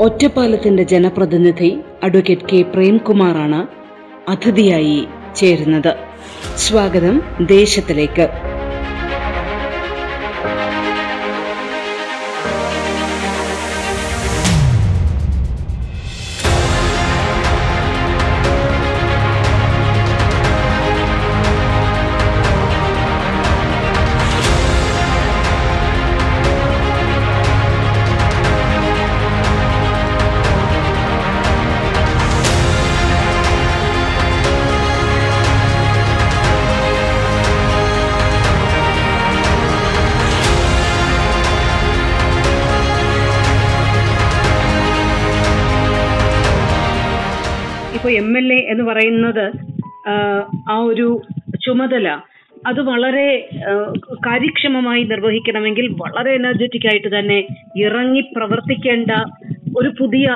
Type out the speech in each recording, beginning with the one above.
ഒറ്റപ്പാലത്തിന്റെ ജനപ്രതിനിധി advocate K പ്രേംകുമാറാണ് അതിഥിയായി ചേരുന്നത്. സ്വാഗതം ദേശത്തിലേക്ക്. ഇപ്പോൾ എം എൽ എ എന്ന് പറയുന്നത് ആ ഒരു ചുമതല അത് വളരെ കാര്യക്ഷമമായി നിർവഹിക്കണമെങ്കിൽ വളരെ എനർജറ്റിക് ആയിട്ട് തന്നെ ഇറങ്ങി പ്രവർത്തിക്കേണ്ട ഒരു പുതിയ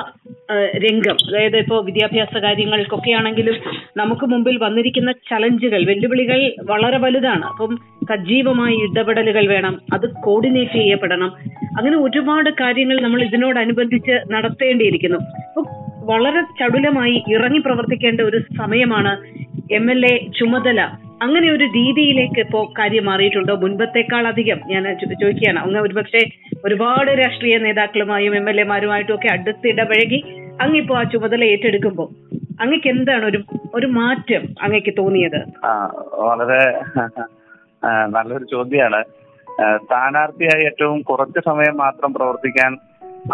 രംഗം. അതായത് ഇപ്പോൾ വിദ്യാഭ്യാസ കാര്യങ്ങൾക്കൊക്കെ ആണെങ്കിലും നമുക്ക് മുമ്പിൽ വന്നിരിക്കുന്ന ചലഞ്ചുകൾ വെല്ലുവിളികൾ വളരെ വലുതാണ്. അപ്പം സജീവമായ ഇടപെടലുകൾ വേണം. അത് കോർഡിനേറ്റ് ചെയ്യപ്പെടണം. അങ്ങനെ ഒരുപാട് കാര്യങ്ങൾ നമ്മൾ ഇതിനോടനുബന്ധിച്ച് നടത്തേണ്ടിയിരിക്കുന്നു. അപ്പൊ വളരെ ചടുലമായി ഇറങ്ങി പ്രവർത്തിക്കേണ്ട ഒരു സമയമാണ് എം എൽ എ ചുമതല. അങ്ങനെ ഒരു രീതിയിലേക്ക് ഇപ്പോ കാര്യം മാറിയിട്ടുണ്ടോ? മുൻപത്തേക്കാൾ അധികം. ഞാൻ ചോദിക്കുകയാണ്. അങ്ങ് ഒരുപക്ഷെ ഒരുപാട് രാഷ്ട്രീയ നേതാക്കളുമായും എം എൽ എമാരുമായിട്ടും ഒക്കെ അടുത്തിടപഴകി അങ്ങിപ്പോ ആ ചുമതല ഏറ്റെടുക്കുമ്പോൾ അങ്ങക്ക് എന്താണ് ഒരു ഒരു മാറ്റം അങ്ങക്ക് തോന്നിയത്? വളരെ നല്ലൊരു ചോദ്യമാണ് സ്ഥാനാർത്ഥിയായി ഏറ്റവും കുറച്ച് സമയം മാത്രം പ്രവർത്തിക്കാൻ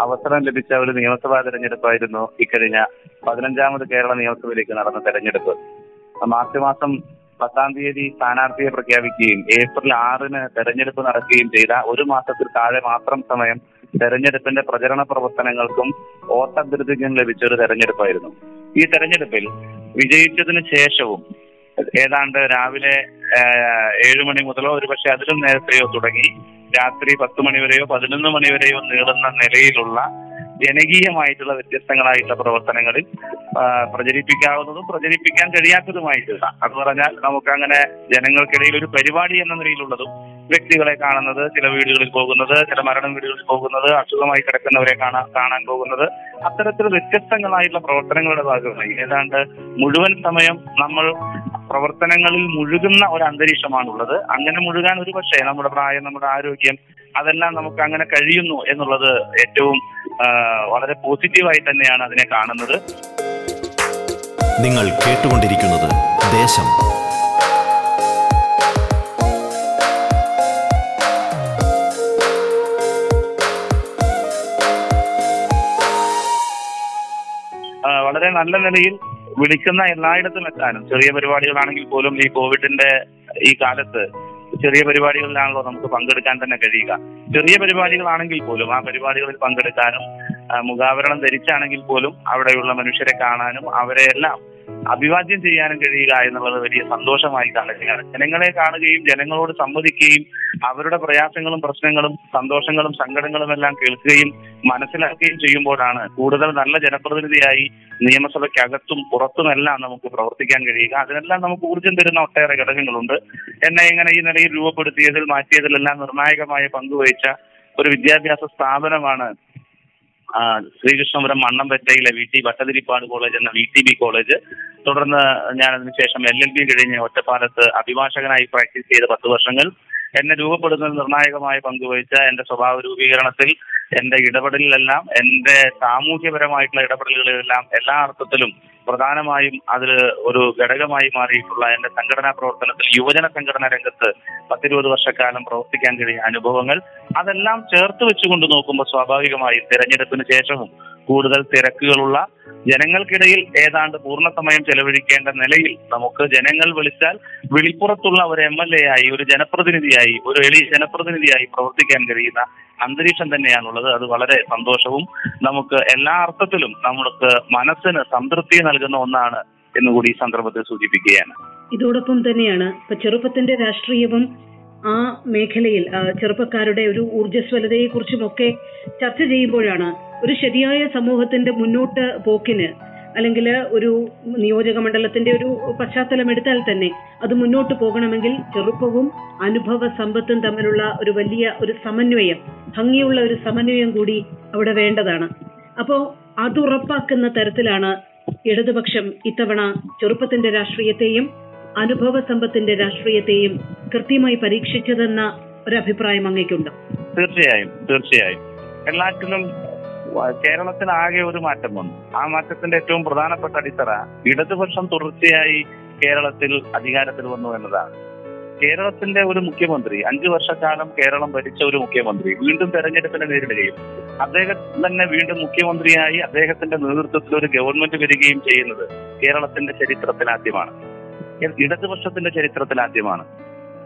അവസരം ലഭിച്ച ഒരു നിയമസഭാ തെരഞ്ഞെടുപ്പായിരുന്നു ഇക്കഴിഞ്ഞ പതിനഞ്ചാമത് കേരള നിയമസഭയിലേക്ക് നടന്ന തെരഞ്ഞെടുപ്പ്. മാർച്ച് മാസം പത്താം തീയതി സ്ഥാനാർത്ഥിയെ പ്രഖ്യാപിക്കുകയും ഏപ്രിൽ ആറിന് തെരഞ്ഞെടുപ്പ് നടക്കുകയും ചെയ്ത ഒരു മാസത്തിൽ താഴെ മാത്രം സമയം തെരഞ്ഞെടുപ്പിന്റെ പ്രചരണ പ്രവർത്തനങ്ങൾക്കും വോട്ടഭ്യർത്ഥിക്കും ലഭിച്ച ഒരു തെരഞ്ഞെടുപ്പായിരുന്നു. ഈ തെരഞ്ഞെടുപ്പിൽ വിജയിച്ചതിന് ശേഷവും ഏതാണ്ട് രാവിലെ ഏഴ് മണി മുതലോ ഒരുപക്ഷെ അതിലും നേരത്തെയോ തുടങ്ങി. രാത്രി പത്ത് മണിവരെയോ പതിനൊന്ന് മണിവരെയോ നീളുന്ന നിലയിലുള്ള ജനകീയമായിട്ടുള്ള വ്യത്യസ്തങ്ങളായിട്ടുള്ള പ്രവർത്തനങ്ങളിൽ പ്രചരിപ്പിക്കാവുന്നതും പ്രചരിപ്പിക്കാൻ കഴിയാത്തതുമായിട്ടുള്ള അത് പറഞ്ഞാൽ നമുക്ക് അങ്ങനെ ജനങ്ങൾക്കിടയിൽ ഒരു പരിപാടി എന്ന നിലയിലുള്ളതും വ്യക്തികളെ കാണുന്നത് ചില വീടുകളിൽ പോകുന്നത് ചില മരണം വീടുകളിൽ പോകുന്നത് അസുഖമായി കിടക്കുന്നവരെ കാണാൻ കാണാൻ പോകുന്നത് അത്തരത്തിൽ വ്യത്യസ്തങ്ങളായിട്ടുള്ള പ്രവർത്തനങ്ങളുടെ ഭാഗമായി. ഏതാണ്ട് മുഴുവൻ സമയം നമ്മൾ പ്രവർത്തനങ്ങളിൽ മുഴുകുന്ന ഒരു അന്തരീക്ഷമാണുള്ളത്. അങ്ങനെ മുഴുകാൻ ഒരു പക്ഷേ നമ്മുടെ പ്രായം നമ്മുടെ ആരോഗ്യം അതെല്ലാം നമുക്ക് അങ്ങനെ കഴിയുന്നു എന്നുള്ളത് ഏറ്റവും വളരെ പോസിറ്റീവായി തന്നെയാണ് അതിനെ കാണുന്നത്. നിങ്ങൾ കേട്ടുകൊണ്ടിരിക്കുന്നത് ദേശം. വളരെ നല്ല നിലയിൽ വിളിക്കുന്ന എല്ലായിടത്തും എത്താനും. ചെറിയ പരിപാടികളാണെങ്കിൽ പോലും ഈ കോവിഡിന്റെ ഈ കാലത്ത് ചെറിയ പരിപാടികളിലാണല്ലോ നമുക്ക് പങ്കെടുക്കാൻ തന്നെ കഴിയുക. ചെറിയ പരിപാടികളാണെങ്കിൽ പോലും ആ പരിപാടികളിൽ പങ്കെടുക്കാനും മുഖാവരണം ധരിച്ചാണെങ്കിൽ പോലും അവിടെയുള്ള മനുഷ്യരെ കാണാനും അവരെ എല്ലാം അഭിവാദ്യം ചെയ്യാനും കഴിയുക എന്നുള്ളത് വലിയ സന്തോഷമായി കാണുകയാണ് ജനങ്ങളെ കാണുകയും ജനങ്ങളോട് സംവദിക്കുകയും അവരുടെ പ്രയാസങ്ങളും പ്രശ്നങ്ങളും സന്തോഷങ്ങളും സങ്കടങ്ങളും എല്ലാം കേൾക്കുകയും മനസ്സിലാക്കുകയും ചെയ്യുമ്പോഴാണ് കൂടുതൽ നല്ല ജനപ്രതിനിധിയായി നിയമസഭയ്ക്കകത്തും പുറത്തുമെല്ലാം നമുക്ക് പ്രവർത്തിക്കാൻ കഴിയുക. അതിനെല്ലാം നമുക്ക് ഊർജം തരുന്ന ഒട്ടേറെ ഘടകങ്ങളുണ്ട്. എന്നെ ഇങ്ങനെ ഈ നിലയിൽ രൂപപ്പെടുത്തിയതിൽ മാറ്റിയതിലെല്ലാം നിർണായകമായ പങ്കുവഹിച്ച ഒരു വിദ്യാഭ്യാസ സ്ഥാപനമാണ് ശ്രീകൃഷ്ണപുരം മണ്ണമ്പറ്റയിലെ വി ടി ഭട്ടതിരിപ്പാട് കോളേജ് എന്ന വി ടി ബി കോളേജ്. തുടർന്ന് ഞാൻ അതിനുശേഷം എൽ എൽ ബി കഴിഞ്ഞ് ഒറ്റപ്പാലത്ത് അഭിഭാഷകനായി പ്രാക്ടീസ് ചെയ്ത പത്ത് വർഷങ്ങൾ. എന്നെ രൂപപ്പെടുന്നതിൽ നിർണായകമായ പങ്കുവഹിച്ച എന്റെ സ്വഭാവ രൂപീകരണത്തിൽ എന്റെ ഇടപെടലിലെല്ലാം എന്റെ സാമൂഹ്യപരമായിട്ടുള്ള ഇടപെടലുകളിലെല്ലാം എല്ലാ അർത്ഥത്തിലും പ്രധാനമായും അതിൽ ഒരു ഘടകമായി മാറിയിട്ടുള്ള എന്റെ സംഘടനാ പ്രവർത്തനത്തിൽ യുവജന സംഘടനാ രംഗത്ത് പത്തിരുപത് വർഷക്കാലം പ്രവർത്തിക്കാൻ കഴിയുന്ന അനുഭവങ്ങൾ അതെല്ലാം ചേർത്ത് വെച്ചുകൊണ്ട് നോക്കുമ്പോൾ സ്വാഭാവികമായും തെരഞ്ഞെടുപ്പിന് ശേഷവും കൂടുതൽ തിരക്കുകളുള്ള ജനങ്ങൾക്കിടയിൽ ഏതാണ്ട് പൂർണ സമയം ചെലവഴിക്കേണ്ട നിലയിൽ നമുക്ക് ജനങ്ങൾ വിളിച്ചാൽ വിളിപ്പുറത്തുള്ള ഒരു എം എൽ എ ആയി ഒരു ജനപ്രതിനിധിയായി ഒരു എളിയ ജനപ്രതിനിധിയായി പ്രവർത്തിക്കാൻ കഴിയുന്ന അന്തരീക്ഷം തന്നെയാണുള്ളത്. അത് വളരെ സന്തോഷവും നമുക്ക് എല്ലാ അർത്ഥത്തിലും നമുക്ക് മനസ്സിന് സംതൃപ്തി നൽകുന്ന ഒന്നാണ് എന്നുകൂടി ഈ സന്ദർഭത്തിൽ സൂചിപ്പിക്കുകയാണ്. ഇതോടൊപ്പം തന്നെയാണ് ഇപ്പൊ ചെറുപ്പത്തിന്റെ രാഷ്ട്രീയവും ആ മേഖലയിൽ ചെറുപ്പക്കാരുടെ ഒരു ഊർജസ്വലതയെ കുറിച്ചുമൊക്കെ ചർച്ച ചെയ്യുമ്പോഴാണ് ഒരു ശരിയായ സമൂഹത്തിന്റെ മുന്നോട്ട് പോക്കിന് അല്ലെങ്കിൽ ഒരു നിയോജക മണ്ഡലത്തിന്റെ ഒരു പശ്ചാത്തലം എടുത്താൽ തന്നെ അത് മുന്നോട്ട് പോകണമെങ്കിൽ ചെറുപ്പവും അനുഭവ സമ്പത്തും തമ്മിലുള്ള ഒരു വലിയ ഒരു സമന്വയം ഭംഗിയുള്ള ഒരു സമന്വയം കൂടി അവിടെ വേണ്ടതാണ്. അപ്പോ അത് ഉറപ്പാക്കുന്ന തരത്തിലാണ് ഇടതുപക്ഷം ഇത്തവണ ചെറുപ്പത്തിന്റെ രാഷ്ട്രീയത്തെയും അനുഭവ സമ്പത്തിന്റെ രാഷ്ട്രീയത്തെയും കൃത്യമായി പരീക്ഷിച്ചതെന്ന ഒരു അഭിപ്രായം അങ്ങേക്കുണ്ട്. തീർച്ചയായും തീർച്ചയായും. വ- കേരളത്തിലാകെ ഒരു മാറ്റം വന്നു. ആ മാറ്റത്തിന്റെ ഏറ്റവും പ്രധാനപ്പെട്ട അടിത്തറ ഇടതുപക്ഷം തുടർച്ചയായി കേരളത്തിൽ അധികാരത്തിൽ വന്നു എന്നതാണ്. കേരളത്തിന്റെ ഒരു മുഖ്യമന്ത്രി അഞ്ചു വർഷക്കാലം കേരളം ഭരിച്ച ഒരു മുഖ്യമന്ത്രി വീണ്ടും തെരഞ്ഞെടുപ്പിനെ നേരിടുകയും അദ്ദേഹം തന്നെ വീണ്ടും മുഖ്യമന്ത്രിയായി അദ്ദേഹത്തിന്റെ നേതൃത്വത്തിൽ ഒരു ഗവൺമെന്റ് വരികയും ചെയ്യുന്നത് കേരളത്തിന്റെ ചരിത്രത്തിൽ ആദ്യമാണ്. ഇടതുപക്ഷത്തിന്റെ ചരിത്രത്തിൽ ആദ്യമാണ്.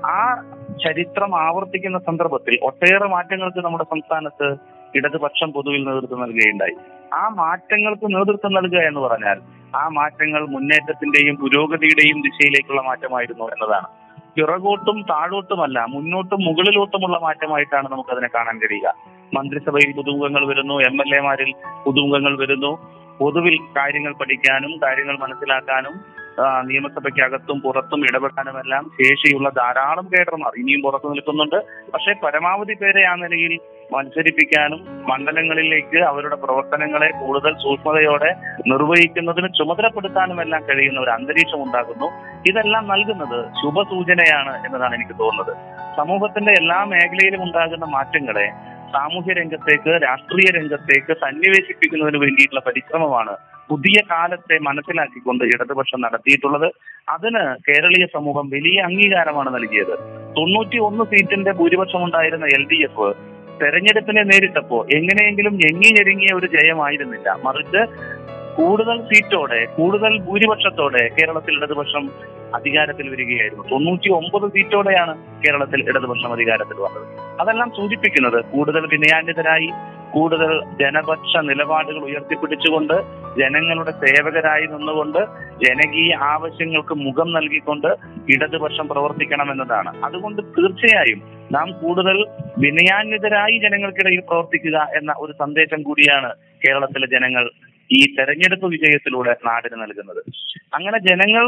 ആ ചരിത്രം ആവർത്തിക്കുന്ന സന്ദർഭത്തിൽ ഒട്ടേറെ മാറ്റങ്ങൾക്ക് നമ്മുടെ സംസ്ഥാനത്ത് ഇടതുപക്ഷം പൊതുവിൽ നേതൃത്വം നൽകുകയുണ്ടായി. ആ മാറ്റങ്ങൾക്ക് നേതൃത്വം നൽകുക എന്ന് പറഞ്ഞാൽ ആ മാറ്റങ്ങൾ മുന്നേറ്റത്തിന്റെയും പുരോഗതിയുടെയും ദിശയിലേക്കുള്ള മാറ്റമായിരുന്നു എന്നതാണ്. പിറകോട്ടും താഴോട്ടുമല്ല മുന്നോട്ടും മുകളിലോട്ടുമുള്ള മാറ്റമായിട്ടാണ് നമുക്ക് അതിനെ കാണാൻ കഴിയുക. മന്ത്രിസഭയിൽ പുതുമുഖങ്ങൾ വരുന്നു എം എൽ എമാരിൽ പുതുമുഖങ്ങൾ വരുന്നു. പൊതുവിൽ കാര്യങ്ങൾ പഠിക്കാനും കാര്യങ്ങൾ മനസ്സിലാക്കാനും നിയമസഭയ്ക്കകത്തും പുറത്തും ഇടപെടാനുമെല്ലാം ശേഷിയുള്ള ധാരാളം കേഡർമാർ ഇനിയും പുറത്തു നിൽക്കുന്നുണ്ട്. പക്ഷേ പരമാവധി പേരെ ആ നിലയിൽ മത്സരിപ്പിക്കാനും മണ്ഡലങ്ങളിലേക്ക് അവരുടെ പ്രവർത്തനങ്ങളെ കൂടുതൽ സൂക്ഷ്മതയോടെ നിർവഹിക്കുന്നതിന് ചുമതലപ്പെടുത്താനും എല്ലാം കഴിയുന്ന ഒരു അന്തരീക്ഷം ഉണ്ടാകുന്നു ഇതെല്ലാം നൽകുന്നത് ശുഭസൂചനയാണ് എന്നതാണ് എനിക്ക് തോന്നുന്നത്. സമൂഹത്തിന്റെ എല്ലാ മേഖലയിലും ഉണ്ടാകുന്ന മാറ്റങ്ങളെ സാമൂഹ്യ രംഗത്തേക്ക് രാഷ്ട്രീയ രംഗത്തേക്ക് സന്നിവേശിപ്പിക്കുന്നതിന് വേണ്ടിയിട്ടുള്ള പരിശ്രമമാണ് പുതിയ കാലത്തെ മനസ്സിലാക്കിക്കൊണ്ട് ഇടതുപക്ഷം നടത്തിയിട്ടുള്ളത്. അതിന് കേരളീയ സമൂഹം വലിയ അംഗീകാരമാണ് നൽകിയത്. തൊണ്ണൂറ്റി ഒന്ന് സീറ്റിന്റെ ഭൂരിപക്ഷം ഉണ്ടായിരുന്ന എൽ ഡി എഫ് തെരഞ്ഞെടുപ്പിനെ നേരിട്ടപ്പോ എങ്ങനെയെങ്കിലും ഞെങ്ങി ഞെരുങ്ങിയ ഒരു ജയമായിരുന്നില്ല. മറിച്ച് കൂടുതൽ സീറ്റോടെ കൂടുതൽ ഭൂരിപക്ഷത്തോടെ കേരളത്തിൽ ഇടതുപക്ഷം അധികാരത്തിൽ വരികയായിരുന്നു. തൊണ്ണൂറ്റി ഒമ്പത് സീറ്റോടെയാണ് കേരളത്തിൽ ഇടതുപക്ഷം അധികാരത്തിൽ വന്നത്. അതെല്ലാം സൂചിപ്പിക്കുന്നത് കൂടുതൽ വിനയാന്വിതരായി കൂടുതൽ ജനപക്ഷ നിലപാടുകൾ ഉയർത്തിപ്പിടിച്ചുകൊണ്ട് ജനങ്ങളുടെ സേവകരായി നിന്നുകൊണ്ട് ജനകീയ ആവശ്യങ്ങൾക്ക് മുഖം നൽകിക്കൊണ്ട് ഇടതുപക്ഷം പ്രവർത്തിക്കണമെന്നതാണ്. അതുകൊണ്ട് തീർച്ചയായും നാം കൂടുതൽ വിനയാന്വിതരായി ജനങ്ങൾക്കിടയിൽ പ്രവർത്തിക്കുക എന്ന ഒരു സന്ദേശം കൂടിയാണ് കേരളത്തിലെ ജനങ്ങൾ ഈ തെരഞ്ഞെടുപ്പ് വിജയത്തിലൂടെ നാടിന് നൽകുന്നത്. അങ്ങനെ ജനങ്ങൾ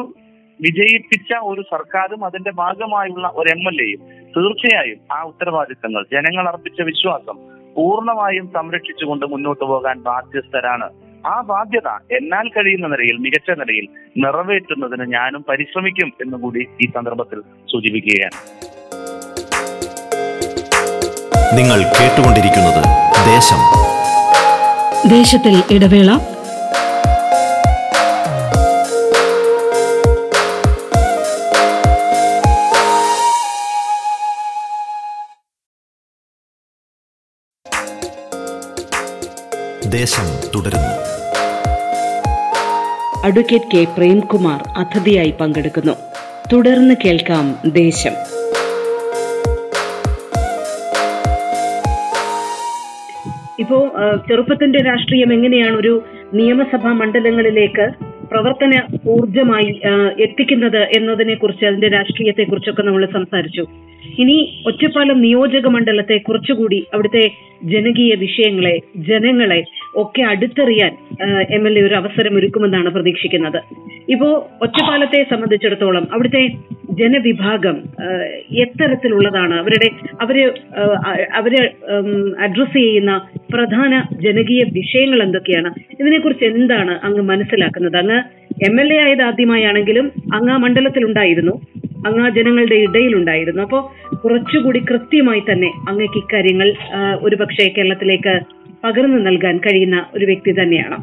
വിജയിപ്പിച്ച ഒരു സർക്കാരും അതിന്റെ ഭാഗമായുള്ള ഒരു എം എൽ എയും തീർച്ചയായും ആ ഉത്തരവാദിത്തങ്ങൾ ജനങ്ങൾ അർപ്പിച്ച വിശ്വാസം പൂർണമായും സംരക്ഷിച്ചുകൊണ്ട് മുന്നോട്ട് പോകാൻ ബാധ്യസ്ഥരാണ്. ആ ബാധ്യത എന്നാൽ കഴിയുന്ന നിലയിൽ മികച്ച നിലയിൽ നിറവേറ്റുന്നതിന് ഞാനും പരിശ്രമിക്കും എന്നുകൂടി ഈ സന്ദർഭത്തിൽ സൂചിപ്പിക്കുകയാണ്. നിങ്ങൾ കേട്ടുകൊണ്ടിരിക്കുന്നത് ദേശം. ദേശത്തിൽ ഇടവേള. ദേശം തുടരുന്നു. അഡ്വക്കേറ്റ് കെ പ്രേംകുമാർ അതിഥിയായി പങ്കെടുക്കുന്നു. തുടർന്ന് കേൾക്കാം ദേശം. ചെറുപ്പത്തിന്റെ രാഷ്ട്രീയം എങ്ങനെയാണ് ഒരു നിയമസഭാ മണ്ഡലങ്ങളിലേക്ക് പ്രവർത്തന ഊർജമായി എത്തിക്കുന്നത് എന്നതിനെ കുറിച്ച് അതിന്റെ രാഷ്ട്രീയത്തെ കുറിച്ചൊക്കെ നമ്മൾ സംസാരിച്ചു. ഇനി ഒറ്റപ്പാലം നിയോജക മണ്ഡലത്തെ കുറച്ചുകൂടി അവിടുത്തെ ജനകീയ വിഷയങ്ങളെ ജനങ്ങളെ ഒക്കെ അടുത്തറിയാൻ എം എൽ എ ഒരു അവസരം ഒരുക്കുമെന്നാണ് പ്രതീക്ഷിക്കുന്നത്. ഇപ്പോ ഒറ്റപ്പാലത്തെ സംബന്ധിച്ചിടത്തോളം അവിടുത്തെ ജനവിഭാഗം എത്തരത്തിലുള്ളതാണ്. അവരുടെ അവർ അവരെ അവർ അഡ്രസ് ചെയ്യുന്ന പ്രധാന ജനകീയ വിഷയങ്ങൾ എന്തൊക്കെയാണ്? ഇതിനെക്കുറിച്ച് എന്താണ് അങ്ങ് മനസ്സിലാക്കുന്നത്? അങ്ങ് എം എൽ എ ആയത് ആദ്യമായാണെങ്കിലും അങ്ങ് ആ മണ്ഡലത്തിലുണ്ടായിരുന്നു. അങ്ങ് ജനങ്ങളുടെ ഇടയിലുണ്ടായിരുന്നു. അപ്പോ കുറച്ചുകൂടി കൃത്യമായി തന്നെ അങ്ങേക്ക് ഇക്കാര്യങ്ങൾ ഒരുപക്ഷെ കേരളത്തിലേക്ക് പകർന്നു നൽകാൻ കഴിയുന്ന ഒരു വ്യക്തി തന്നെയാണ്.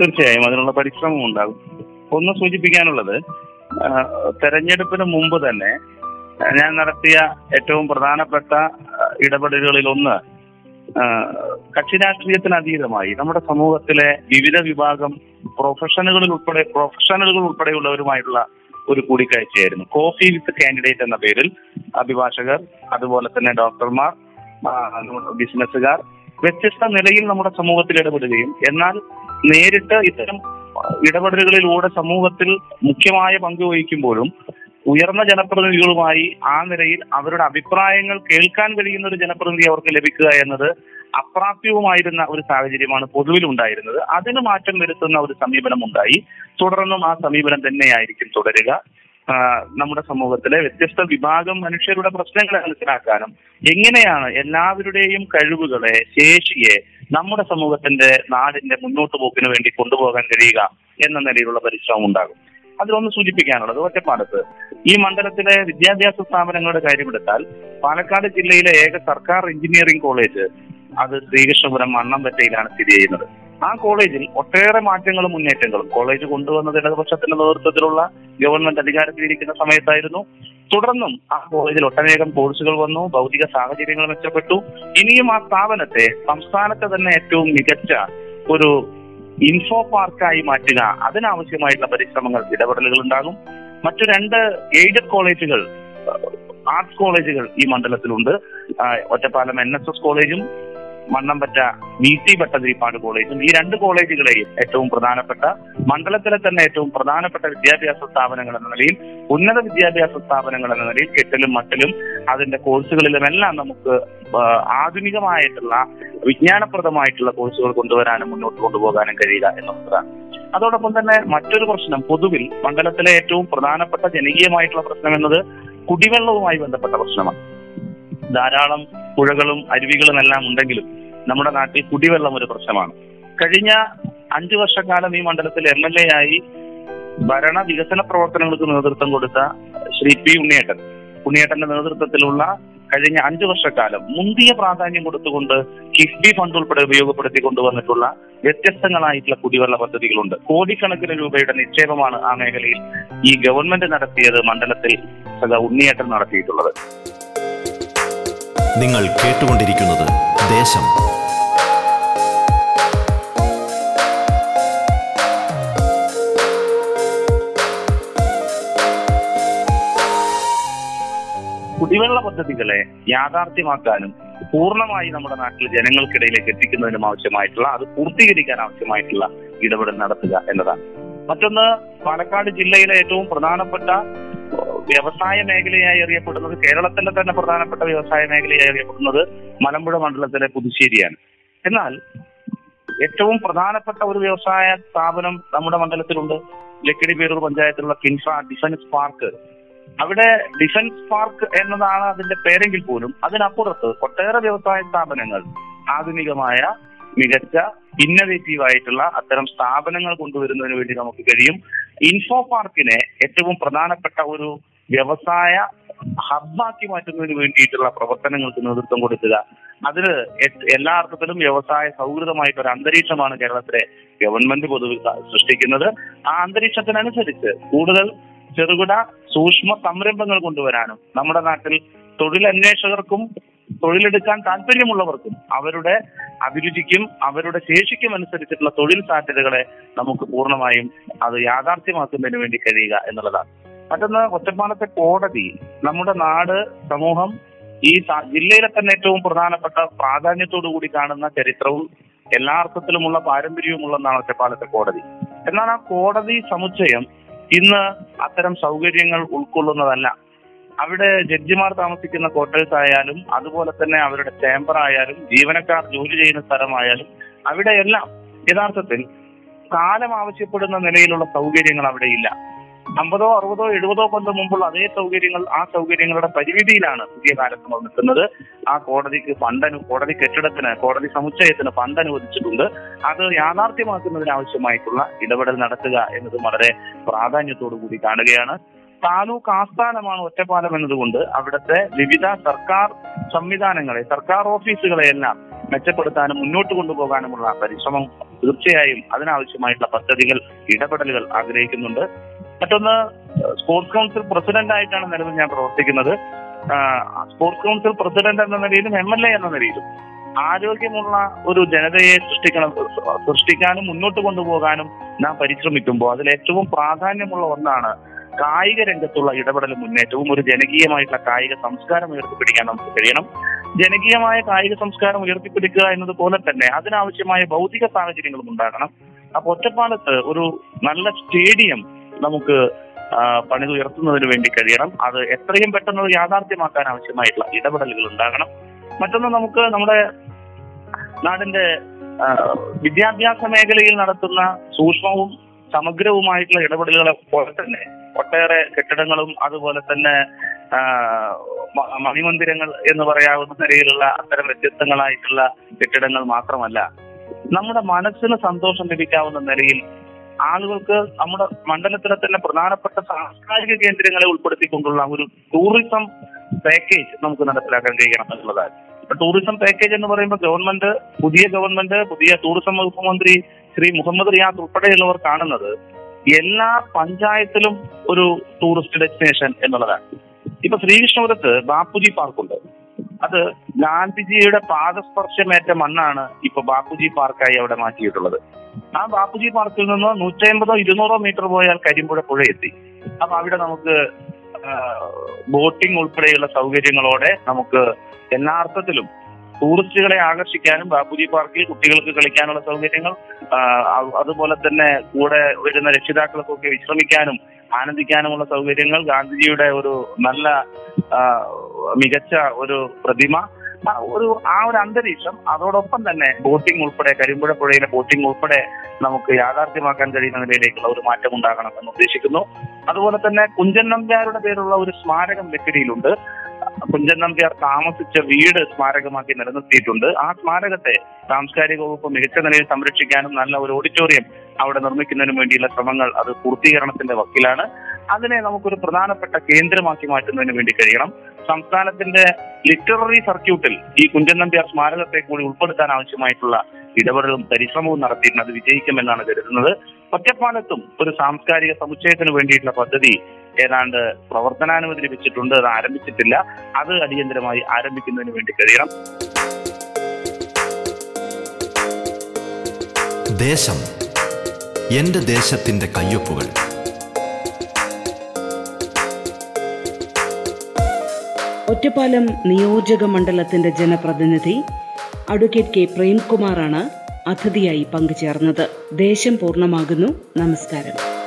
തീർച്ചയായും അതിനുള്ള പരിശ്രമം ഉണ്ടാകും. ഒന്ന് സൂചിപ്പിക്കാനുള്ളത് തെരഞ്ഞെടുപ്പിന് മുമ്പ് തന്നെ ഞാൻ നടത്തിയ ഏറ്റവും പ്രധാനപ്പെട്ട ഇടപെടലുകളിൽ ഒന്ന് കക്ഷി രാഷ്ട്രീയത്തിന് അതീതമായി. നമ്മുടെ സമൂഹത്തിലെ വിവിധ വിഭാഗം പ്രൊഫഷനുകളിൽ ഉൾപ്പെടെ പ്രൊഫഷണലുകൾ ഉൾപ്പെടെയുള്ളവരുമായിട്ടുള്ള ഒരു കൂടിക്കാഴ്ചയായിരുന്നു. കോഫി വിത്ത് കാൻഡിഡേറ്റ് എന്ന പേരിൽ അഭിഭാഷകർ അതുപോലെ തന്നെ ഡോക്ടർമാർ ബിസിനസ്സുകാർ വ്യത്യസ്ത നിലയിൽ നമ്മുടെ സമൂഹത്തിൽ ഇടപെടുകയും എന്നാൽ നേരിട്ട് ഇത്തരം ഇടപെടലുകളിലൂടെ സമൂഹത്തിൽ മുഖ്യമായ പങ്ക് വഹിക്കുമ്പോഴും ഉയർന്ന ജനപ്രതിനിധികളുമായി ആ നിലയിൽ അവരുടെ അഭിപ്രായങ്ങൾ കേൾക്കാൻ കഴിയുന്ന ഒരു ജനപ്രതിനിധി അവർക്ക് ലഭിക്കുക എന്നത് അപ്രാപ്യവുമായിരുന്ന ഒരു സാഹചര്യമാണ് പൊതുവിൽ ഉണ്ടായിരുന്നത് അതിന് മാറ്റം വരുത്തുന്ന ഒരു സമീപനം ഉണ്ടായി തുടർന്നും ആ സമീപനം തന്നെയായിരിക്കും തുടരുക. നമ്മുടെ സമൂഹത്തിലെ വ്യത്യസ്ത വിഭാഗം മനുഷ്യരുടെ പ്രശ്നങ്ങളെ മനസ്സിലാക്കാനും എങ്ങനെയാണ് എല്ലാവരുടെയും കഴിവുകളെ ശേഷിയെ നമ്മുടെ സമൂഹത്തിന്റെ നാടിന്റെ മുന്നോട്ട് പോക്കിന് വേണ്ടി കൊണ്ടുപോകാൻ കഴിയുക എന്ന നിലയിലുള്ള പരിശ്രമം ഉണ്ടാകും. അതിലൊന്ന് സൂചിപ്പിക്കാനുള്ളത് ഒറ്റപ്പാലത്ത് ഈ മണ്ഡലത്തിലെ വിദ്യാഭ്യാസ സ്ഥാപനങ്ങളുടെ കാര്യമെടുത്താൽ പാലക്കാട് ജില്ലയിലെ ഏക സർക്കാർ എഞ്ചിനീയറിംഗ് കോളേജ് അത് ശ്രീകൃഷ്ണപുരം മണ്ണമ്പറ്റയിലാണ് സ്ഥിതി ചെയ്യുന്നത്. ആ കോളേജിൽ ഒട്ടേറെ മാറ്റങ്ങളും മുന്നേറ്റങ്ങളും. കോളേജ് കൊണ്ടുവന്നത് ഇടതുപക്ഷത്തിന്റെ നേതൃത്വത്തിലുള്ള ഗവൺമെന്റ് അധികാരത്തിലിരിക്കുന്ന സമയത്തായിരുന്നു. തുടർന്നും ആ കോളേജിൽ ഒട്ടനേകം കോഴ്സുകൾ വന്നു ഭൗതിക സാഹചര്യങ്ങൾ മെച്ചപ്പെട്ടു. ഇനിയും ആ സ്ഥാപനത്തെ സംസ്ഥാനത്തെ തന്നെ ഏറ്റവും മികച്ച ഒരു ഇൻഫോ പാർക്കായി മാറ്റുക അതിനാവശ്യമായിട്ടുള്ള പരിശ്രമങ്ങൾ ഇടപെടലുകൾ ഉണ്ടാകും. മറ്റു രണ്ട് എയ്ഡഡ് കോളേജുകൾ ആർട്സ് കോളേജുകൾ ഈ മണ്ഡലത്തിലുണ്ട്. ഒറ്റപ്പാലം എൻ എസ് എസ് കോളേജും മണ്ണമ്പറ്റ വി സി ഭട്ടതിരിപ്പാട് കോളേജും ഈ രണ്ട് കോളേജുകളെയും ഏറ്റവും പ്രധാനപ്പെട്ട മണ്ഡലത്തിലെ തന്നെ ഏറ്റവും പ്രധാനപ്പെട്ട വിദ്യാഭ്യാസ സ്ഥാപനങ്ങൾ എന്ന നിലയിൽ ഉന്നത വിദ്യാഭ്യാസ സ്ഥാപനങ്ങൾ എന്ന നിലയിൽ കെട്ടിലും മട്ടിലും അതിന്റെ കോഴ്സുകളിലും എല്ലാം നമുക്ക് ആധുനികമായിട്ടുള്ള വിജ്ഞാനപ്രദമായിട്ടുള്ള കോഴ്സുകൾ കൊണ്ടുവരാനും മുന്നോട്ട് കൊണ്ടുപോകാനും കഴിയുക എന്നുള്ളതാണ്. അതോടൊപ്പം തന്നെ മറ്റൊരു പ്രശ്നം പൊതുവിൽ മണ്ഡലത്തിലെ ഏറ്റവും പ്രധാനപ്പെട്ട ജനകീയമായിട്ടുള്ള പ്രശ്നം എന്നത് കുടിവെള്ളവുമായി ബന്ധപ്പെട്ട പ്രശ്നമാണ്. ധാരാളം പുഴകളും അരുവികളും എല്ലാം ഉണ്ടെങ്കിലും നമ്മുടെ നാട്ടിൽ കുടിവെള്ളം ഒരു പ്രശ്നമാണ്. കഴിഞ്ഞ അഞ്ചു വർഷക്കാലം ഈ മണ്ഡലത്തിൽ എം എൽ എ ആയി ഭരണ വികസന പ്രവർത്തനങ്ങൾക്ക് നേതൃത്വം കൊടുത്ത ശ്രീ പി ഉണ്ണിയേട്ടൻ. ഉണ്ണിയേട്ടന്റെ നേതൃത്വത്തിലുള്ള കഴിഞ്ഞ അഞ്ചു വർഷക്കാലം മുന്തിയ പ്രാധാന്യം കൊടുത്തുകൊണ്ട് കിഫ്ബി ഫണ്ട് ഉൾപ്പെടെ ഉപയോഗപ്പെടുത്തി കൊണ്ടുവന്നിട്ടുള്ള വ്യത്യസ്തങ്ങളായിട്ടുള്ള കുടിവെള്ള പദ്ധതികളുണ്ട്. കോടിക്കണക്കിന് രൂപയുടെ നിക്ഷേപമാണ് ആ മേഖലയിൽ ഈ ഗവൺമെന്റ് നടത്തിയത് മണ്ഡലത്തിൽ ഉണ്ണിയേട്ടൻ നടത്തിയിട്ടുള്ളത്. നിങ്ങൾ കേട്ടുകൊണ്ടിരിക്കുന്നത് ദേശം. കുടിവെള്ള പദ്ധതികളെ യാഥാർത്ഥ്യമാക്കാനും പൂർണമായി നമ്മുടെ നാട്ടിലെ ജനങ്ങൾക്കിടയിലേക്ക് എത്തിക്കുന്നതിനും ആവശ്യമായിട്ടുള്ള അത് പൂർത്തീകരിക്കാൻ ആവശ്യമായിട്ടുള്ള ഇടപെടൽ നടത്തുക എന്നതാണ്. മറ്റൊന്ന് പാലക്കാട് ജില്ലയിലെ ഏറ്റവും പ്രധാനപ്പെട്ട വ്യവസായ മേഖലയായി അറിയപ്പെടുന്നത് കേരളത്തിലെ തന്നെ പ്രധാനപ്പെട്ട വ്യവസായ മേഖലയായി അറിയപ്പെടുന്നത് മലമ്പുഴ മണ്ഡലത്തിലെ പുതുശ്ശേരിയാണ്. എന്നാൽ ഏറ്റവും പ്രധാനപ്പെട്ട ഒരു വ്യവസായ സ്ഥാപനം നമ്മുടെ മണ്ഡലത്തിലുണ്ട്. ലക്കിടി പേരൂർ പഞ്ചായത്തിലുള്ള കിൻഫ്ര ഡിഫൻസ് പാർക്ക്. അവിടെ ഡിഫൻസ് പാർക്ക് എന്നതാണ് അതിന്റെ പേരെങ്കിൽ പോലും അതിനപ്പുറത്ത് ഒട്ടേറെ വ്യവസായ സ്ഥാപനങ്ങൾ ആധുനികമായ മികച്ച ഇന്നവേറ്റീവ് ആയിട്ടുള്ള അത്തരം സ്ഥാപനങ്ങൾ കൊണ്ടുവരുന്നതിന് വേണ്ടി നമുക്ക് കഴിയും. ഇൻഫോ പാർക്കിനെ ഏറ്റവും പ്രധാനപ്പെട്ട ഒരു വ്യവസായ ഹബ്ബാക്കി മാറ്റുന്നതിന് വേണ്ടിയിട്ടുള്ള പ്രവർത്തനങ്ങൾക്ക് നേതൃത്വം കൊടുക്കുക. അതിന് എല്ലാ അർത്ഥത്തിലും വ്യവസായ സൗഹൃദമായിട്ട് ഒരു അന്തരീക്ഷമാണ് കേരളത്തിലെ ഗവൺമെന്റ് പൊതുവിൽ സൃഷ്ടിക്കുന്നത്. ആ അന്തരീക്ഷത്തിനനുസരിച്ച് കൂടുതൽ ചെറുകിട സൂക്ഷ്മ സംരംഭങ്ങൾ കൊണ്ടുവരാനും നമ്മുടെ നാട്ടിൽ തൊഴിലന്വേഷകർക്കും തൊഴിലെടുക്കാൻ താല്പര്യമുള്ളവർക്കും അവരുടെ അഭിരുചിക്കും അവരുടെ ശേഷിക്കും അനുസരിച്ചിട്ടുള്ള തൊഴിൽ സാധ്യതകളെ നമുക്ക് പൂർണമായും അത് യാഥാർത്ഥ്യമാക്കുന്നതിന് വേണ്ടി കഴിയുക എന്നുള്ളതാണ്. മറ്റൊന്ന് ഒറ്റപ്പാലത്തെ കോടതി. നമ്മുടെ നാട് സമൂഹം ഈ ജില്ലയിലെ തന്നെ ഏറ്റവും പ്രധാനപ്പെട്ട പ്രാധാന്യത്തോടു കൂടി കാണുന്ന ചരിത്രവും എല്ലാ അർത്ഥത്തിലുമുള്ള പാരമ്പര്യവുമുള്ളതാണ് ഒറ്റപ്പാലത്തെ കോടതി. എന്നാൽ ആ കോടതി സമുച്ചയം ഇന്ന് അത്തരം സൗകര്യങ്ങൾ ഉൾക്കൊള്ളുന്നതല്ല. അവിടെ ജഡ്ജിമാർ താമസിക്കുന്ന ക്വാർട്ടേഴ്സ് ആയാലും അതുപോലെ തന്നെ അവരുടെ ചേംബർ ആയാലും ജീവനക്കാർ ജോലി ചെയ്യുന്ന സ്ഥലമായാലും അവിടെയെല്ലാം യഥാർത്ഥത്തിൽ കാലം ആവശ്യപ്പെടുന്ന നിലയിലുള്ള സൗകര്യങ്ങൾ അവിടെ ഇല്ല അമ്പതോ അറുപതോ എഴുപതോ കൊല്ലം മുമ്പുള്ള അതേ സൗകര്യങ്ങൾ ആ സൗകര്യങ്ങളുടെ പരിമിതിയിലാണ് പുതിയ കാലത്ത് നിൽക്കുന്നത്. ആ കോടതിക്ക് ഫണ്ട് കോടതി കെട്ടിടത്തിന് കോടതി സമുച്ചയത്തിന് ഫണ്ട് അനുവദിച്ചിട്ടുണ്ട് അത് യാഥാർത്ഥ്യമാക്കുന്നതിനാവശ്യമായിട്ടുള്ള ഇടപെടൽ നടത്തുക എന്നത് വളരെ പ്രാധാന്യത്തോടു കൂടി കാണുകയാണ്. താലൂക്ക് ആസ്ഥാനമാണ് ഒറ്റപ്പാലം എന്നതുകൊണ്ട് അവിടുത്തെ വിവിധ സർക്കാർ സംവിധാനങ്ങളെ സർക്കാർ ഓഫീസുകളെയെല്ലാം മെച്ചപ്പെടുത്താനും മുന്നോട്ട് കൊണ്ടുപോകാനുമുള്ള പരിശ്രമം തീർച്ചയായും അതിനാവശ്യമായിട്ടുള്ള പദ്ധതികൾ ഇടപെടലുകൾ ആഗ്രഹിക്കുന്നുണ്ട്. മറ്റൊന്ന് സ്പോർട്സ് കൗൺസിൽ പ്രസിഡന്റ് ആയിട്ടാണ് നിലവിൽ ഞാൻ പ്രവർത്തിക്കുന്നത്. സ്പോർട്സ് കൗൺസിൽ പ്രസിഡന്റ് എന്ന നിലയിലും എം എൽ എ എന്ന നിലയിലും ആരോഗ്യമുള്ള ഒരു ജനതയെ സൃഷ്ടിക്കണം സൃഷ്ടിക്കാനും മുന്നോട്ട് കൊണ്ടുപോകാനും നാം പരിശ്രമിക്കുമ്പോൾ അതിൽ ഏറ്റവും പ്രാധാന്യമുള്ള ഒന്നാണ് കായിക രംഗത്തുള്ള ഇടപെടലും മുന്നേറ്റവും ഒരു ജനകീയമായിട്ടുള്ള കായിക സംസ്കാരം ഉയർത്തിപ്പിടിക്കാൻ നമുക്ക് കഴിയണം. ജനകീയമായ കായിക സംസ്കാരം ഉയർത്തിപ്പിടിക്കുക എന്നതുപോലെ തന്നെ അതിനാവശ്യമായ ഭൗതിക സാഹചര്യങ്ങളും ഉണ്ടാകണം. അപ്പൊ ഒറ്റപ്പാലത്ത് ഒരു നല്ല സ്റ്റേഡിയം നമുക്ക് പണിതുയർത്തുന്നതിന് വേണ്ടി കഴിയണം. അത് എത്രയും പെട്ടെന്ന് യാഥാർത്ഥ്യമാക്കാൻ ആവശ്യമായിട്ടുള്ള ഇടപെടലുകൾ ഉണ്ടാകണം. മറ്റൊന്ന് നമുക്ക് നമ്മുടെ നാടിന്റെ വിദ്യാഭ്യാസ മേഖലയിൽ നടത്തുന്ന സൂക്ഷ്മവും സമഗ്രവുമായിട്ടുള്ള ഇടപെടലുകളെ പോലെ തന്നെ ഒട്ടേറെ കെട്ടിടങ്ങളും അതുപോലെ തന്നെ മണിമന്ദിരങ്ങൾ എന്ന് പറയാവുന്ന നിലയിലുള്ള അത്തരം വ്യത്യസ്തങ്ങളായിട്ടുള്ള കെട്ടിടങ്ങൾ മാത്രമല്ല നമ്മുടെ മനസ്സിന് സന്തോഷം ലഭിക്കാവുന്ന നിലയിൽ ആളുകൾക്ക് നമ്മുടെ മണ്ഡലത്തിലെ തന്നെ പ്രധാനപ്പെട്ട സാംസ്കാരിക കേന്ദ്രങ്ങളെ ഉൾപ്പെടുത്തിക്കൊണ്ടുള്ള ഒരു ടൂറിസം പാക്കേജ് നമുക്ക് നടപ്പിലാക്കാൻ കഴിയണം എന്നുള്ളതാണ്. ടൂറിസം പാക്കേജ് എന്ന് പറയുമ്പോൾ ഗവൺമെന്റ് പുതിയ ഗവൺമെന്റ് പുതിയ ടൂറിസം വകുപ്പ് മന്ത്രി ശ്രീ മുഹമ്മദ് റിയാസ് ഉൾപ്പെടെയുള്ളവർ കാണുന്നത് എല്ലാ പഞ്ചായത്തിലും ഒരു ടൂറിസ്റ്റ് ഡെസ്റ്റിനേഷൻ എന്നുള്ളതാണ്. ഇപ്പൊ ശ്രീകൃഷ്ണപുരത്ത് ബാപ്പുജി പാർക്കുണ്ട്. അത് ഗാന്ധിജിയുടെ പാദസ്പർശമേറ്റ മണ്ണാണ് ഇപ്പൊ ബാപ്പുജി പാർക്കായി അവിടെ മാറ്റിയിട്ടുള്ളത്. ആ ബാപ്പുജി പാർക്കിൽ നിന്ന് നൂറ്റമ്പതോ ഇരുന്നൂറോ മീറ്റർ പോയാൽ കരിമ്പുഴ പുഴ എത്തി അപ്പൊ അവിടെ നമുക്ക് ബോട്ടിംഗ് ഉൾപ്പെടെയുള്ള സൗകര്യങ്ങളോടെ നമുക്ക് എല്ലാ അർത്ഥത്തിലും ടൂറിസ്റ്റുകളെ ആകർഷിക്കാനും ബാപ്പുജി പാർക്കിൽ കുട്ടികൾക്ക് കളിക്കാനുള്ള സൗകര്യങ്ങൾ അതുപോലെ തന്നെ കൂടെ വരുന്ന രക്ഷിതാക്കൾക്കൊക്കെ വിശ്രമിക്കാനും ആനന്ദിക്കാനുമുള്ള സൗകര്യങ്ങൾ ഗാന്ധിജിയുടെ ഒരു നല്ല മികച്ച ഒരു പ്രതിമ. ഒരു ആ ഒരു അന്തരീക്ഷം അതോടൊപ്പം തന്നെ ബോട്ടിംഗ് ഉൾപ്പെടെ കരിമ്പുഴ പുഴയിലെ ബോട്ടിംഗ് ഉൾപ്പെടെ നമുക്ക് യാഥാർത്ഥ്യമാക്കാൻ കഴിയുന്ന നിലയിലേക്കുള്ള ഒരു മാറ്റം ഉണ്ടാകണം എന്ന് ഉദ്ദേശിക്കുന്നു. അതുപോലെ തന്നെ കുഞ്ചൻ നമ്പ്യാരുടെ പേരുള്ള ഒരു സ്മാരകം ലക്കിടിയിലുണ്ട്. കുഞ്ചൻ നമ്പ്യാർ താമസിച്ച വീട് സ്മാരകമാക്കി നിലനിർത്തിയിട്ടുണ്ട്. ആ സ്മാരകത്തെ സാംസ്കാരിക വകുപ്പ് മികച്ച നിലയിൽ സംരക്ഷിക്കാനും നല്ല ഒരു ഓഡിറ്റോറിയം അവിടെ നിർമ്മിക്കുന്നതിനും വേണ്ടിയുള്ള ശ്രമങ്ങൾ അത് പൂർത്തീകരണത്തിന്റെ വക്കിലാണ്. അതിനെ നമുക്കൊരു പ്രധാനപ്പെട്ട കേന്ദ്രമാക്കി മാറ്റുന്നതിന് വേണ്ടി കഴിയണം. സംസ്ഥാനത്തിന്റെ ലിറ്റററി സർക്യൂട്ടിൽ ഈ കുഞ്ചൻ നമ്പ്യാർ സ്മാരകത്തെ കൂടി ഉൾപ്പെടുത്താൻ ആവശ്യമായിട്ടുള്ള ഇടപെടലും പരിശ്രമവും നടത്തിയിരുന്നു അത് വിജയിക്കുമെന്നാണ് കരുതുന്നത്. ഒറ്റപ്പാലത്തും ഒരു സാംസ്കാരിക സമുച്ചയത്തിന് വേണ്ടിയിട്ടുള്ള പദ്ധതി ഏതാണ്ട് പ്രവർത്തനാനുമതി ലഭിച്ചിട്ടുണ്ട് അത് ആരംഭിച്ചിട്ടില്ല. അത് അടിയന്തരമായി ആരംഭിക്കുന്നതിന് വേണ്ടി കഴിയണം. ദേശം എന്റെ ദേശത്തിന്റെ കയ്യൊപ്പുകൾ. ഒറ്റപ്പാലം നിയോജക മണ്ഡലത്തിന്റെ ജനപ്രതിനിധി അഡ്വക്കേറ്റ് കെ പ്രേംകുമാറാണ് അതിഥിയായി പങ്കുചേർന്നത്. ദേശം പൂർണമാകുന്നു. നമസ്കാരം.